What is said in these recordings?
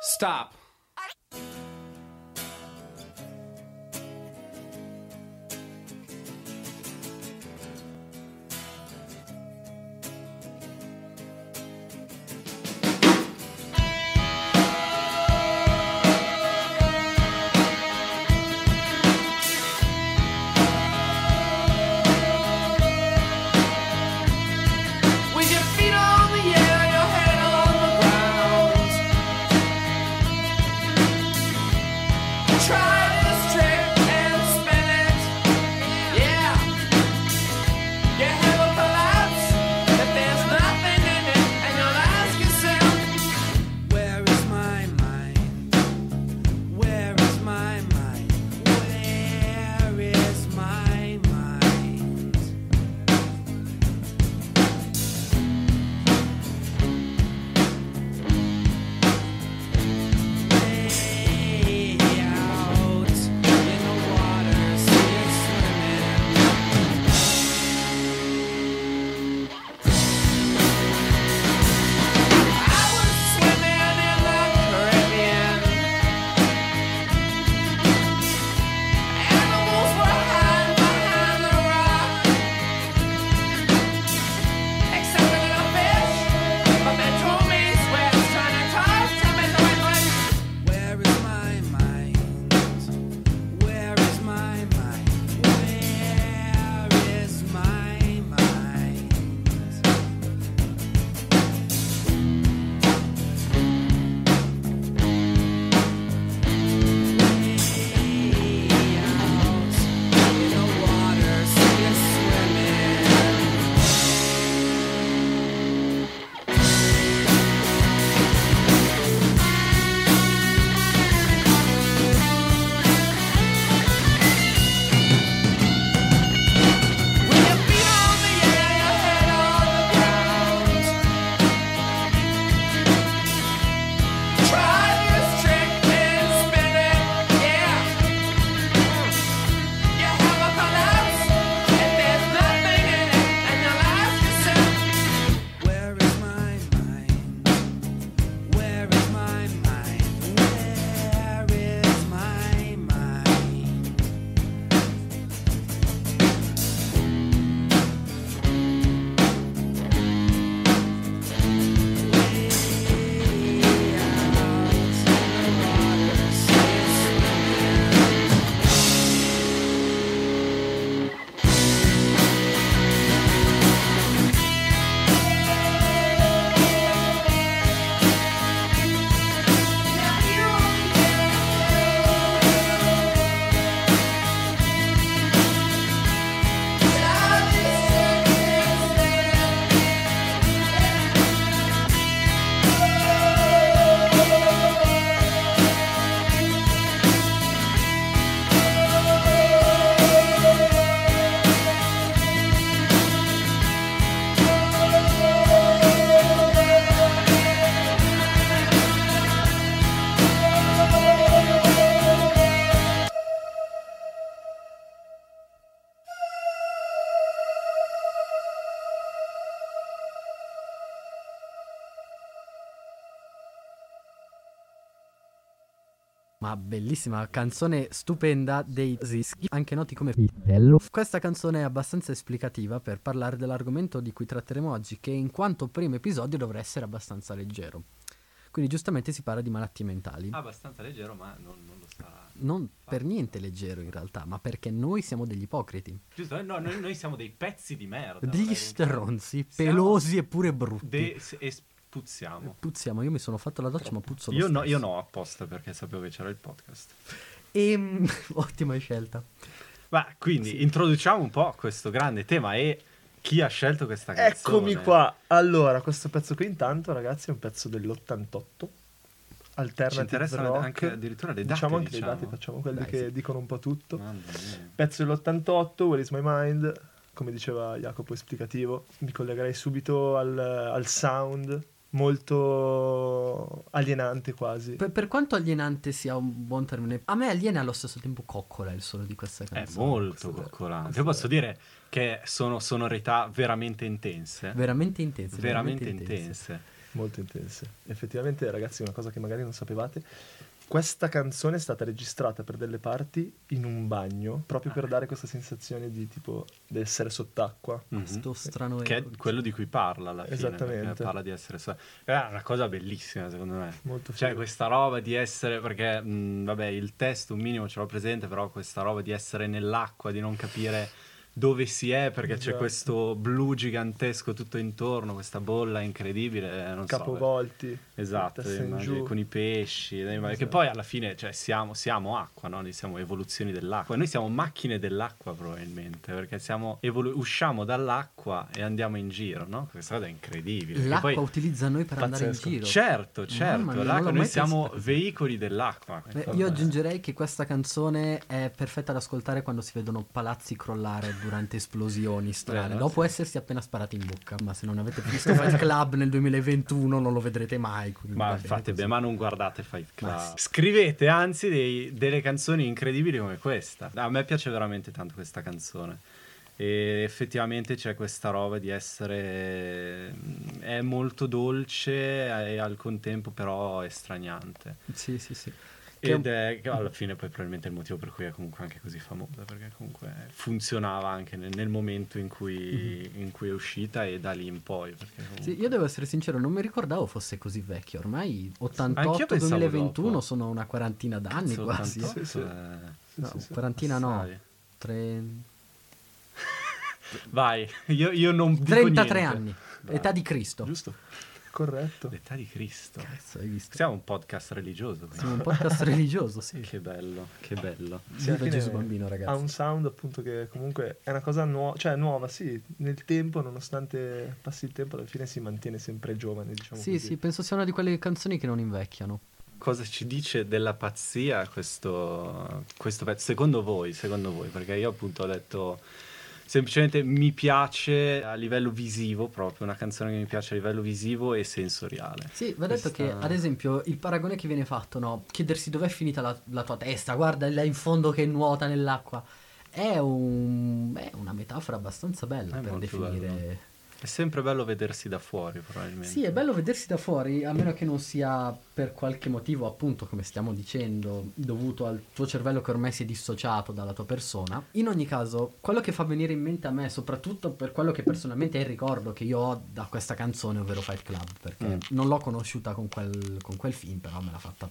Stop. Ma bellissima canzone stupenda dei Zischi, anche noti come Vitello. Questa canzone è abbastanza esplicativa per parlare dell'argomento di cui tratteremo oggi, che in quanto primo episodio dovrà essere abbastanza leggero. Quindi giustamente si parla di malattie mentali. Abbastanza leggero, ma non, non lo sta. Non per niente leggero in realtà, ma perché noi siamo degli ipocriti. Giusto? No, noi, noi siamo dei pezzi di merda. Degli stronzi, pelosi e pure brutti. De- s- e spuzziamo. Puzziamo, io mi sono fatto la doccia ma puzzo lo Io no, io no apposta perché sapevo che c'era il podcast. Ehm, ottima scelta. Ma quindi introduciamo un po' questo grande tema e chi ha scelto questa canzone. Eccomi qua. Allora, questo pezzo qui intanto, ragazzi, è un pezzo dell'88. Alternative Ci interessano rock. anche addirittura le date, Diciamo anche diciamo. le date, facciamo quelli Dai, che sì. dicono un po' tutto. Pezzo dell'88, Where is my mind? Come diceva Jacopo, esplicativo. Mi collegherei subito al, al sound, molto alienante quasi. Per, per quanto alienante sia un buon termine, a me aliena allo stesso tempo coccola il suono di questa È canzone. molto è- coccolante. questo Io posso dire che sono sonorità veramente intense. Veramente intense. veramente intense. molto intense. Effettivamente, ragazzi, una cosa che magari non sapevate, questa canzone è stata registrata per delle parti in un bagno, proprio per dare questa sensazione di tipo di essere sott'acqua. Mhm. Questo strano Che è quello di cui parla alla fine. Esattamente. Parla di essere so- È una cosa bellissima, secondo me. Molto Cioè, figo. questa roba di essere. Perché, mh, vabbè, il testo un minimo ce l'ho presente, però questa roba di essere nell'acqua, di non capire dove si è, perché c'è Esatto. questo blu gigantesco tutto intorno, questa bolla incredibile. eh, Non so. Capovolti. Esatto, testa in immagini, con i pesci, eh, che Esatto. poi alla fine cioè, siamo, siamo acqua, no? Noi siamo evoluzioni dell'acqua. Noi siamo macchine dell'acqua probabilmente, perché siamo evolu- usciamo dall'acqua e andiamo in giro, no? Questa cosa è incredibile. L'acqua poi- utilizza noi per andare in Pazzesco. giro. Certo, certo, mia, noi siamo pensato. veicoli dell'acqua. Beh, io aggiungerei che questa canzone è perfetta da ascoltare quando si vedono palazzi crollare durante esplosioni strane, Vero, dopo sì. essersi appena sparati in bocca. Ma se non avete visto Fight Club nel 2021 non lo vedrete mai. Ma fate bene, ma non guardate Fight Club. Ma. Scrivete anzi dei- delle canzoni incredibili come questa. A me piace veramente tanto questa canzone. E effettivamente c'è questa roba di essere. è molto dolce e al contempo però estraniante. Sì, sì, sì. È Ed è alla fine poi probabilmente il motivo per cui è comunque anche così famosa, perché comunque funzionava anche nel, nel momento in cui, in cui è uscita e da lì in poi. perché Sì, comunque- io devo essere sincero, non mi ricordavo fosse così vecchio. Ormai Anch'io pensavo 88-2021 dopo. sono una quarantina d'anni Cazzo, quasi. 88, Sì, sì. eh. No, sì, quarantina no, tre- Vai, io, io non dico 33 niente. anni, età di Cristo. Giusto? Corretto. L'età di Cristo. Cazzo, hai visto? Siamo un podcast religioso. quindi. Siamo un podcast religioso, sì. Che bello, che bello. Sì, Viva Gesù bambino, ragazzi. Ha un sound appunto che comunque è una cosa nuova, cioè nuova, sì, nel tempo, nonostante passi il tempo, alla fine si mantiene sempre giovane, diciamo Sì, così. sì, penso sia una di quelle canzoni che non invecchiano. Cosa ci dice della pazzia questo, questo pezzo? Secondo voi, secondo voi? Perché io appunto ho detto semplicemente mi piace a livello visivo, proprio una canzone che mi piace a livello visivo e sensoriale. Sì, va detto che, Questa- ad esempio, il paragone che viene fatto, no? Chiedersi dov'è finita la, la tua testa, guarda là in fondo che nuota nell'acqua. È, un- è una metafora abbastanza bella È per definire. bello. È sempre bello vedersi da fuori, probabilmente. Sì, è bello vedersi da fuori, a meno che non sia per qualche motivo, appunto, come stiamo dicendo, dovuto al tuo cervello che ormai si è dissociato dalla tua persona. In ogni caso, quello che fa venire in mente a me, soprattutto per quello che personalmente è il ricordo che io ho da questa canzone, ovvero Fight Club, perché Mm. non l'ho conosciuta con quel, con quel film, però me l'ha fatta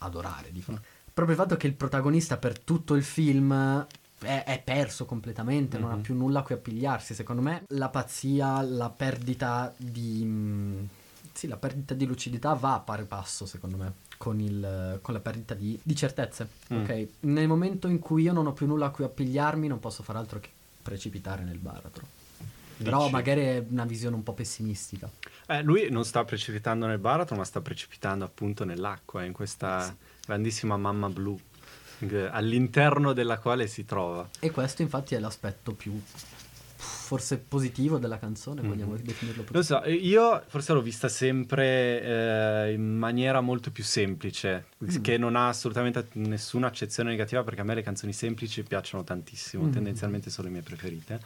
adorare di fatto. Proprio il fatto che il protagonista per tutto il film è, è perso completamente, non ha Mhm. più nulla a cui appigliarsi. Secondo me la pazzia, la perdita di... mm, sì, la perdita di lucidità va a pari passo, secondo me, con, il- con la perdita di, di certezze. Mm. Ok? Nel momento in cui io non ho più nulla a cui appigliarmi, non posso fare altro che precipitare nel baratro. Però Dici? magari è una visione un po' pessimistica. Eh, lui non sta precipitando nel baratro, ma sta precipitando appunto nell'acqua, in questa grandissima mamma blu, eh, all'interno della quale si trova. E questo infatti è l'aspetto più forse positivo della canzone, Mhm. vogliamo definirlo Lo positivo. so, io forse l'ho vista sempre eh, in maniera molto più semplice, Mm. che non ha assolutamente nessuna accezione negativa perché a me le canzoni semplici piacciono tantissimo, Mm. tendenzialmente sono le mie preferite.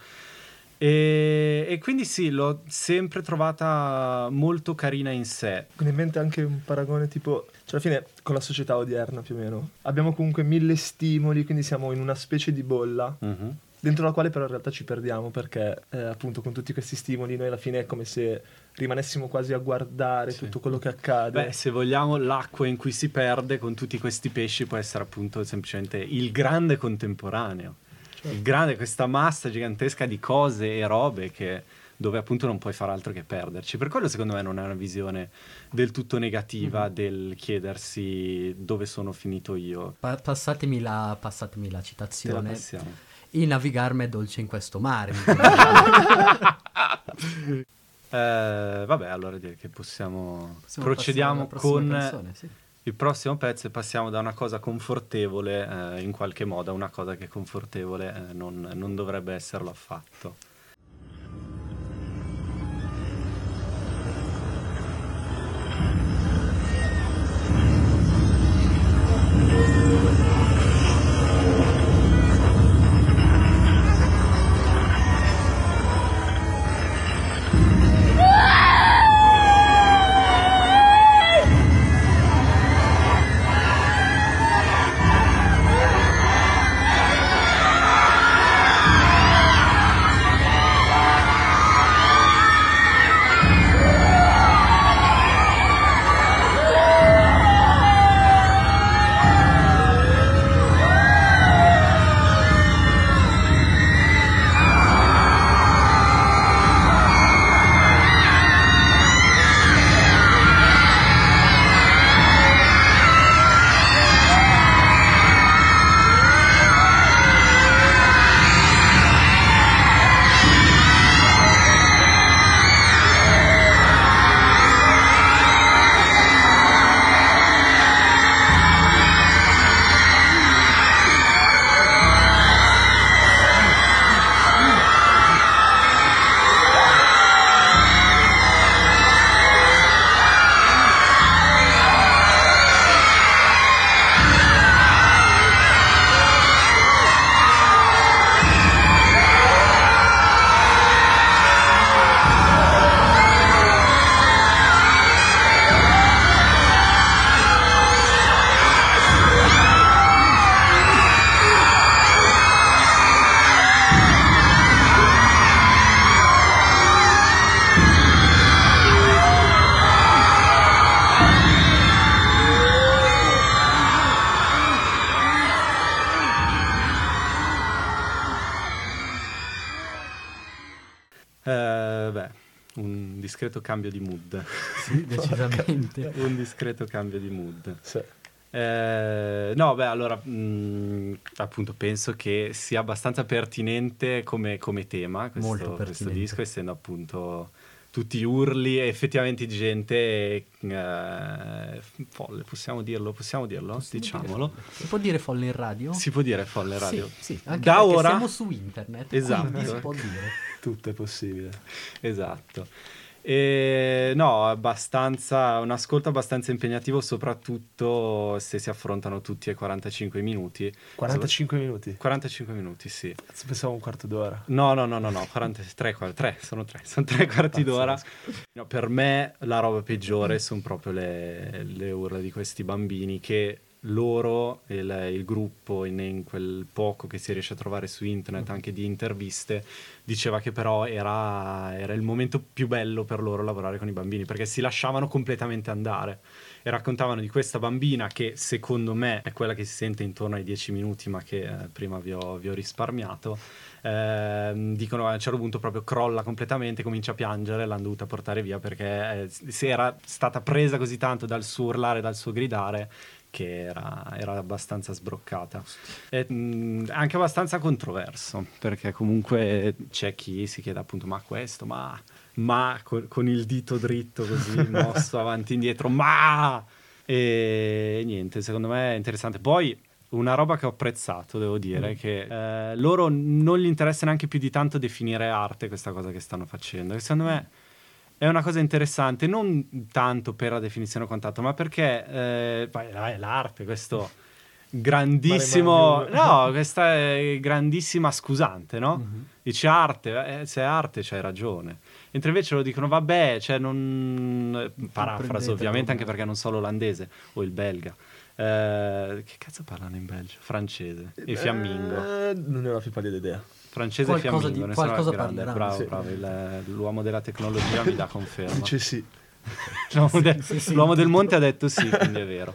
E, e quindi sì, l'ho sempre trovata molto carina in sé. In mente anche un paragone tipo, cioè alla fine con la società odierna più o meno. Abbiamo comunque mille stimoli, quindi siamo in una specie di bolla, Mhm. dentro la quale però in realtà ci perdiamo perché eh, appunto con tutti questi stimoli noi alla fine è come se rimanessimo quasi a guardare Sì. tutto quello che accade. Beh, se vogliamo, l'acqua in cui si perde con tutti questi pesci può essere appunto semplicemente il grande contemporaneo. Certo. Il grande, questa massa gigantesca di cose e robe che, dove appunto non puoi fare altro che perderci. Per quello secondo me non è una visione del tutto negativa Mhm. del chiedersi dove sono finito io. Pa- passatemi, la, passatemi la la citazione. passiamo. Il navigarme è dolce in questo mare. Eh, vabbè, allora direi che possiamo... Possiamo procediamo con canzone, sì. Il prossimo pezzo e passiamo da una cosa confortevole eh, in qualche modo a una cosa che confortevole eh, non, non dovrebbe esserlo affatto. Discreto cambio di mood. Sì, decisamente. un discreto cambio di mood. Sì. Eh, no, beh, allora, mh, appunto, penso che sia abbastanza pertinente come, come tema questo, questo disco, essendo appunto tutti urli e effettivamente gente eh, folle, possiamo dirlo? Possiamo dirlo? Diciamolo. Si può dire folle in radio? Si può dire folle radio? Sì, sì, anche da perché ora, siamo su internet, Esatto. quindi si può dire. Tutto è possibile. Esatto. E, no, abbastanza, un ascolto abbastanza impegnativo, soprattutto se si affrontano tutti ai 45 minuti. 45 minuti. 45 minuti, sì. Pensavo un quarto d'ora. No, no, no, no, no, 43, qua- tre, sono tre, sono tre quarti d'ora. No, per me la roba peggiore sono proprio le, le urla di questi bambini che loro, il, il gruppo, in, in quel poco che si riesce a trovare su internet, anche di interviste, diceva che però era, era il momento più bello per loro lavorare con i bambini, perché si lasciavano completamente andare e raccontavano di questa bambina che secondo me è quella che si sente intorno ai 10 minuti, ma che eh, prima vi ho, vi ho risparmiato. Ehm, dicono a un certo punto proprio crolla completamente, comincia a piangere, l'hanno dovuta portare via perché eh, si era stata presa così tanto dal suo urlare, dal suo gridare che era, era abbastanza sbroccata. E, mh, anche abbastanza controverso, perché comunque c'è chi si chiede appunto ma questo, ma, ma con, con il dito dritto così mosso avanti e indietro, ma... E niente, secondo me è interessante. Poi una roba che ho apprezzato, devo dire, è che eh, loro non gli interessa neanche più di tanto definire arte questa cosa che stanno facendo. Che secondo me è una cosa interessante, non tanto per la definizione o quant'altro, ma perché eh, eh, l'arte, questo grandissimo... No, questa è grandissima scusante, no? Dice arte, eh, se è arte c'hai ragione. Mentre invece lo dicono, vabbè, cioè non... Parafraso ovviamente, anche perché non so l'olandese o il belga. Eh, che cazzo parlano in Belgio? Francese. Il fiammingo. Eh, non ne ho la più pallida idea. Francese e Qualcosa fiammingo. di- qualcosa grande. parleranno, Bravo, sì. bravo. il- l'uomo della tecnologia mi dà conferma. Dice sì. L'uomo, de- sì, sì. l'uomo del monte ha detto sì, quindi è vero.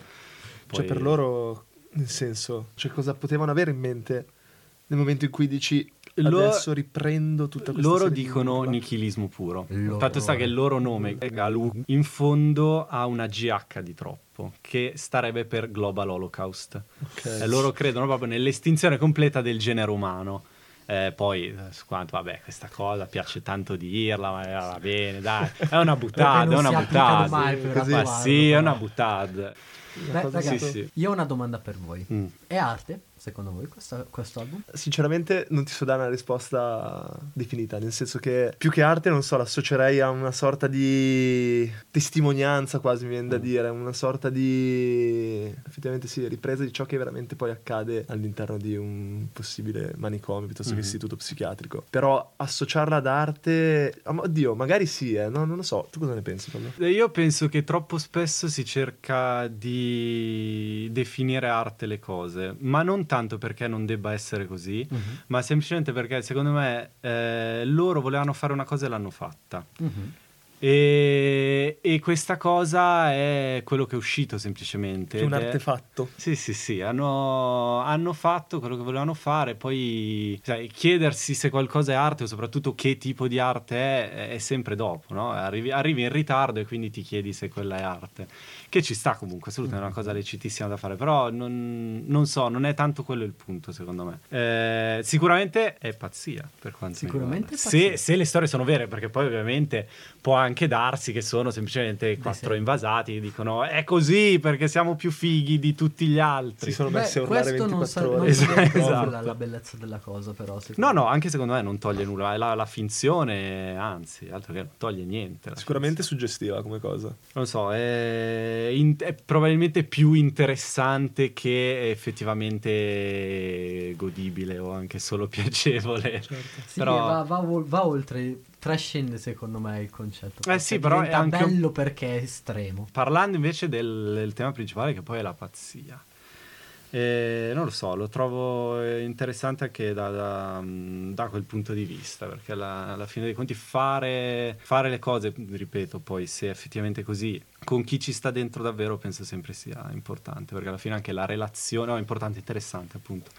Cioè, Poi- per loro, nel senso, cioè, cosa potevano avere in mente nel momento in cui dici Lo- adesso riprendo tutta questa Loro serie di dicono urla"? nichilismo puro. Loro. Tanto sta che il loro nome, Galu, in fondo ha una GH di troppo, che starebbe per Global Holocaust. Ok. E loro credono proprio nell'estinzione completa del genere umano. Eh, poi, eh, su quanto, vabbè, questa cosa piace tanto dirla, ma eh, va bene, dai, è una buttata, è una buttata. mai Ma sì, è una buttata. Beh, ragazzi, sì, sì. io ho una domanda per voi. Mm. È arte, secondo voi, questa- questo album? Sinceramente non ti so dare una risposta definita, nel senso che più che arte, non so, l'associerei a una sorta di testimonianza quasi, mi viene Mm. da dire, una sorta di effettivamente sì, ripresa di ciò che veramente poi accade all'interno di un possibile manicomio piuttosto Mhm. che istituto psichiatrico. Però associarla ad arte, oddio, magari sì, eh, no, non lo so, tu cosa ne pensi Paolo? Eh, Io penso che troppo spesso si cerca di definire arte le cose, ma non tanto perché non debba essere così, ma semplicemente perché secondo me eh, loro volevano fare una cosa e l'hanno fatta. Mhm. E, e questa cosa è quello che è uscito semplicemente. È un ed è- artefatto. Sì, sì, sì, hanno, hanno fatto quello che volevano fare, poi sai, chiedersi se qualcosa è arte o soprattutto che tipo di arte è, è sempre dopo, no? Arrivi, arrivi in ritardo e quindi ti chiedi se quella è arte, che ci sta comunque, assolutamente, è una cosa lecitissima da fare, però non, non so, non è tanto quello il punto secondo me. Eh, sicuramente è pazzia per quanto Sicuramente mi riguarda. Se, se le storie sono vere, perché poi ovviamente può anche darsi che sono semplicemente quattro sì. invasati che dicono è così perché siamo più fighi di tutti gli altri. Si sono Beh, messi a urlare questo non, 24 sa- non ore. Esatto, sarebbe proprio esatto. la, la bellezza della cosa, però. No, no, anche secondo me non toglie nulla, è la, la finzione, anzi, altro che non toglie niente. Sicuramente suggestiva come cosa. Non so, è, in- è probabilmente più interessante che effettivamente godibile o anche solo piacevole. Sì, Però- va, va va oltre, trascende secondo me il concetto. Eh sì, però è anche bello perché è estremo. Parlando invece del, del tema principale, che poi è la pazzia. Eh, non lo so, lo trovo eh, interessante anche da, da- mm, da quel punto di vista, perché alla, alla fine dei conti fare, fare le cose, ripeto, poi se effettivamente così, con chi ci sta dentro davvero penso sempre sia importante, perché alla fine anche la relazione, no, è importante, interessante appunto,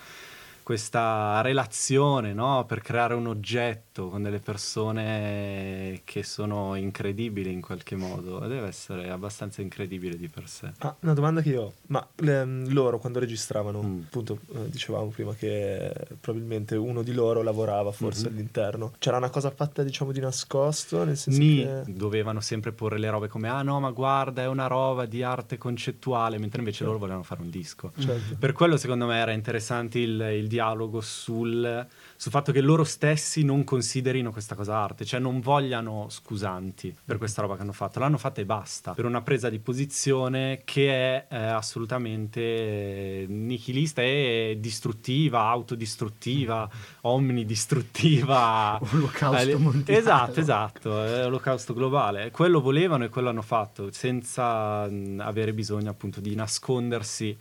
questa relazione, no? Per creare un oggetto con delle persone che sono incredibili in qualche modo. Deve essere abbastanza incredibile di per sé. Ah, una domanda che io ho, ma le- loro quando registravano, Mm. appunto eh, dicevamo prima che probabilmente uno di loro lavorava forse Mhm. all'interno, c'era una cosa fatta diciamo di nascosto, nel senso Ni che... dovevano sempre porre le robe come ah no ma guarda è una roba di arte concettuale mentre invece loro volevano fare un disco Certo. per quello secondo me era interessante il, il dialogo sul, sul fatto che loro stessi non considerino questa cosa arte cioè non vogliano scusanti per questa roba che hanno fatto l'hanno fatta e basta per una presa di posizione che è eh, assolutamente eh, nichilista e distruttiva autodistruttiva omnidistruttiva Olocausto eh, mondiale. Esatto, esatto, è l'olocausto globale. Quello volevano e quello hanno fatto, senza mh, avere bisogno appunto di nascondersi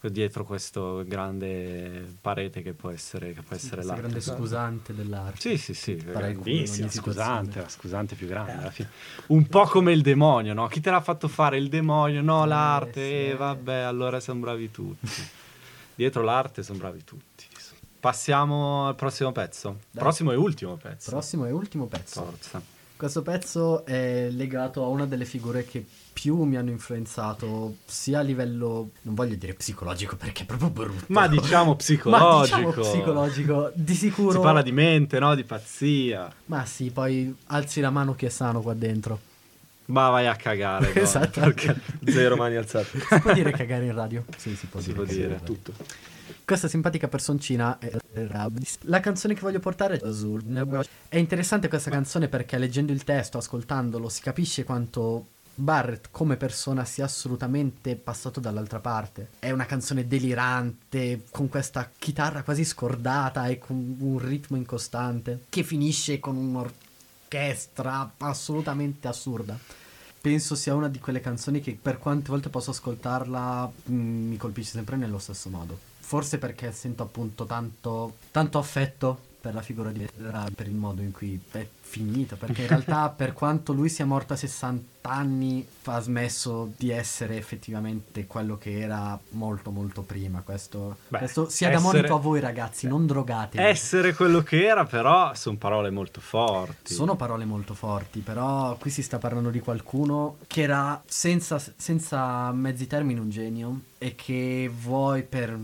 dietro questo grande parete che può essere, che può essere l'arte. grande scusante dell'arte. Sì, sì, sì, grandissima, ogni scusante, la scusante più grande alla fine. Un po' come il demonio, no? Chi te l'ha fatto fare il demonio? No, Eh, l'arte, sì. eh, vabbè, allora sono bravi tutti. Dietro l'arte sono bravi tutti. Passiamo al prossimo pezzo. Dai. Prossimo e ultimo pezzo. Prossimo e ultimo pezzo. Forza. Questo pezzo è legato a una delle figure che più mi hanno influenzato sia a livello, non voglio dire psicologico perché è proprio brutto. Ma diciamo Ma psicologico. diciamo psicologico, di sicuro. Si parla di mente, no? Di pazzia. Ma sì, poi alzi la mano chi è sano qua dentro. Ma vai a cagare. no? Esatto. Perché- Zero mani alzate. Si può dire cagare in radio? Sì, si può Si dire. può cagare dire. Tutto. Questa simpatica personcina è la canzone che voglio portare è. È interessante questa canzone perché leggendo il testo, ascoltandolo, si capisce quanto Barrett come persona sia assolutamente passato dall'altra parte. È una canzone delirante, con questa chitarra quasi scordata e con un ritmo incostante, che finisce con un'orchestra assolutamente assurda. Penso sia una di quelle canzoni che per quante volte posso ascoltarla mm, mi colpisce sempre nello stesso modo. Forse perché sento appunto tanto, tanto affetto per la figura di Vedra, per il modo in cui è finito. Perché in realtà, per quanto lui sia morto a 60 anni, ha smesso di essere effettivamente quello che era molto, molto prima. Questo, Beh, questo sia da essere- monito a voi, ragazzi, non drogatevi. Essere quello che era, però, sono parole molto forti. Sono parole molto forti, però qui si sta parlando di qualcuno che era senza, senza mezzi termini un genio e che vuoi per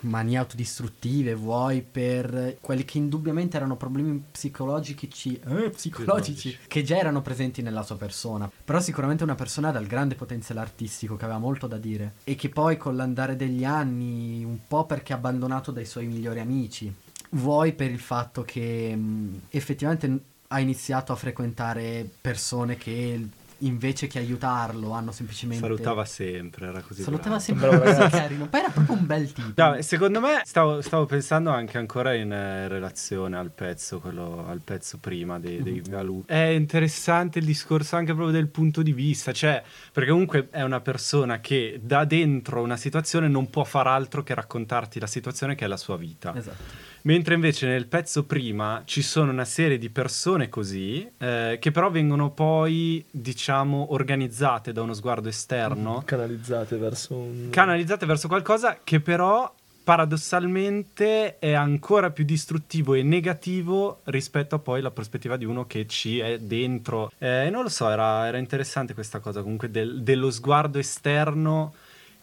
manie autodistruttive, vuoi per quelli che indubbiamente erano problemi psicologici, eh, psicologici, che già erano presenti nella sua persona. Però sicuramente una persona dal grande potenziale artistico che aveva molto da dire. E che poi con l'andare degli anni, un po' perché abbandonato dai suoi migliori amici, vuoi per il fatto che mh, effettivamente n- ha iniziato a frequentare persone che invece che aiutarlo hanno semplicemente Salutava sempre, era così. salutava bravo. sempre Bravo carino poi era proprio un bel tipo No, secondo me stavo, stavo pensando anche ancora in eh, relazione al pezzo, quello, al pezzo prima dei, dei Mhm. Galù. È interessante il discorso anche proprio del punto di vista, cioè, perché comunque è una persona che da dentro una situazione non può far altro che raccontarti la situazione che è la sua vita. esatto Mentre invece nel pezzo prima ci sono una serie di persone così, eh, che però vengono poi, diciamo, organizzate da uno sguardo esterno Canalizzate verso un... canalizzate verso qualcosa che però paradossalmente è ancora più distruttivo e negativo rispetto a poi la prospettiva di uno che ci è dentro. Eh, non lo so, era, era interessante questa cosa comunque del- dello sguardo esterno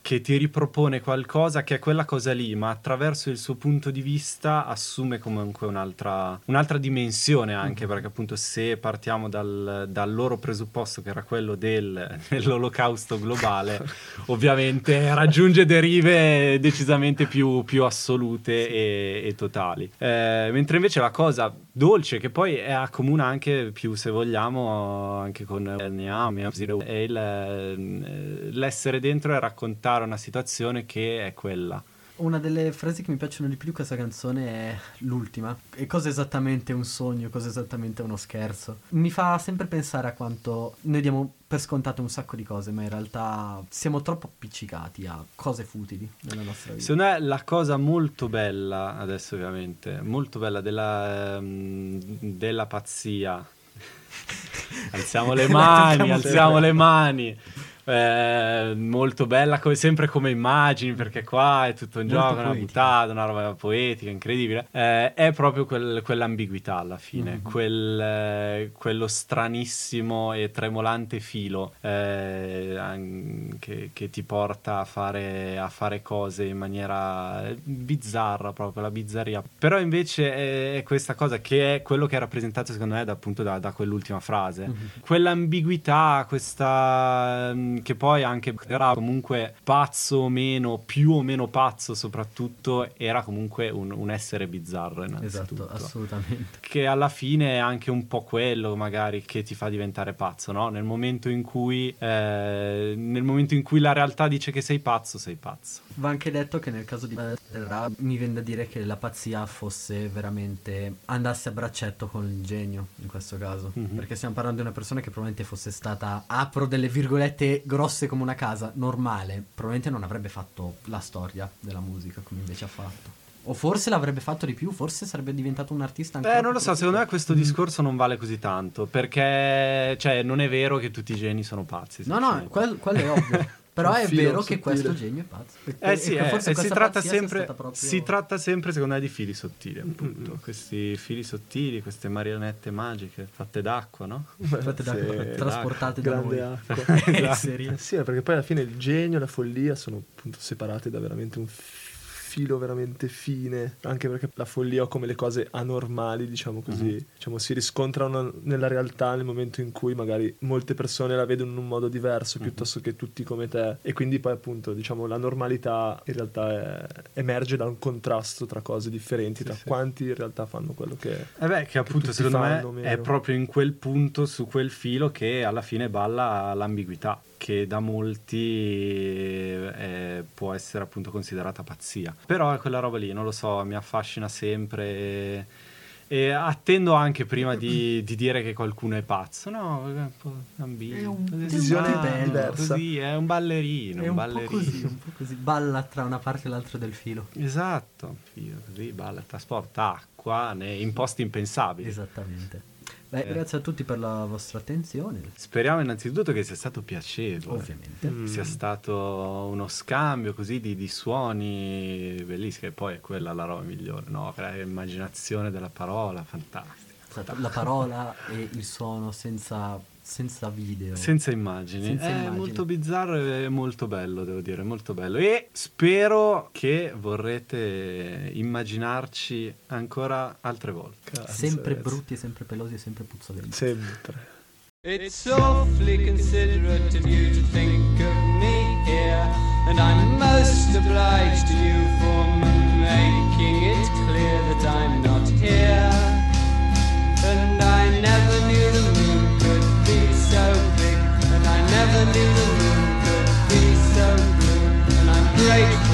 che ti ripropone qualcosa che è quella cosa lì, ma attraverso il suo punto di vista assume comunque un'altra, un'altra dimensione anche, perché appunto se partiamo dal, dal loro presupposto che era quello del, dell'olocausto globale, ovviamente raggiunge derive decisamente più, più assolute e, e totali. Eh, mentre invece la cosa dolce, che poi è accomuna anche più, se vogliamo, anche con Neame, è il, eh, l'essere dentro e raccontare una situazione che è quella. una delle frasi che mi piacciono di più di questa canzone è l'ultima e cosa esattamente è un sogno cosa esattamente è uno scherzo mi fa sempre pensare a quanto noi diamo per scontate un sacco di cose ma in realtà siamo troppo appiccicati a cose futili nella nostra vita Secondo me la cosa molto bella, adesso ovviamente, molto bella della, ehm, della pazzia. alziamo le mani, alziamo le mani. Eh, molto bella come sempre come immagini perché qua è tutto un Molto gioco, una poetica. buttata, una roba poetica, incredibile. Eh, è proprio quel- quell'ambiguità alla fine, Mhm. quel, eh, quello stranissimo e tremolante filo eh, che, che ti porta a fare, a fare cose in maniera bizzarra, proprio la bizzarria. Però invece è, questa cosa che è quello che è rappresentato secondo me da, appunto da, da quell'ultima frase. Mhm. Quell'ambiguità, questa mm, che poi anche era comunque pazzo o meno, più o meno pazzo soprattutto, era comunque un, un essere bizzarro innanzitutto. Esatto, assolutamente. Che alla fine è anche un po' quello magari che ti fa diventare pazzo, no? Nel momento in cui, eh, nel momento in cui la realtà dice che sei pazzo, sei pazzo. Va anche detto che nel caso di Ra mi viene da dire che la pazzia fosse veramente andasse a braccetto con il genio in questo caso. Mhm. Perché stiamo parlando di una persona che probabilmente fosse stata, apro delle virgolette grosse come una casa, normale, probabilmente non avrebbe fatto la storia della musica come invece ha fatto. O forse l'avrebbe fatto di più, forse sarebbe diventato un artista ancora Eh, non lo so, secondo me questo discorso non vale così tanto, perché cioè, non è vero che tutti i geni sono pazzi. No, no, quel- quello è ovvio. Però è vero che sottile. questo genio è pazzo. E- Eh sì, che eh, forse e si tratta, sempre, proprio- si tratta sempre, secondo me, di fili sottili, appunto. Questi fili sottili, queste marionette magiche fatte d'acqua, no? Fatte da- Sì. trasportate da Grande noi. acqua. Eh sì, perché poi alla fine il genio e la follia sono appunto separati da veramente un filo veramente fine, anche perché la follia o come le cose anormali, diciamo così, Mhm. diciamo, si riscontrano nella realtà nel momento in cui magari molte persone la vedono in un modo diverso Mhm. piuttosto che tutti come te e quindi poi appunto diciamo la normalità in realtà è- emerge da un contrasto tra cose differenti, tra sì. quanti in realtà fanno quello che... Eh beh, che appunto tutti secondo me meno. è proprio in quel punto, su quel filo, che alla fine balla l'ambiguità, che da molti eh, può essere appunto considerata pazzia. Però è quella roba lì, non lo so, mi affascina sempre. E, attendo anche prima di, di dire che qualcuno è pazzo. No, è un po'. È un- così, visione diversa. Così, è un ballerino. È un po' ballerino. così, un po' così. Balla tra una parte e l'altra del filo. Esatto, filo, così balla, trasporta acqua ne- in posti impensabili. Esattamente. Beh, Eh. grazie a tutti per la vostra attenzione. Speriamo innanzitutto che sia stato piacevole. Ovviamente. Mm. Sia stato uno scambio così di, di suoni bellissimi, e poi è quella la roba migliore, no? Creare immaginazione della parola, fantastica. Esatto, La parola e il suono senza, senza video. Senza immagini. Senza è immagini. molto bizzarro e molto bello, devo dire, molto bello. E spero che vorrete immaginarci ancora altre volte. Cazzo, sempre ragazzi. brutti, e sempre pelosi e sempre puzzolenti. Sempre. It's awfully considerate of you to think of me here, and I'm most obliged to you for making it clear that I'm not here. And I never never knew the moon could be so blue. And I'm grateful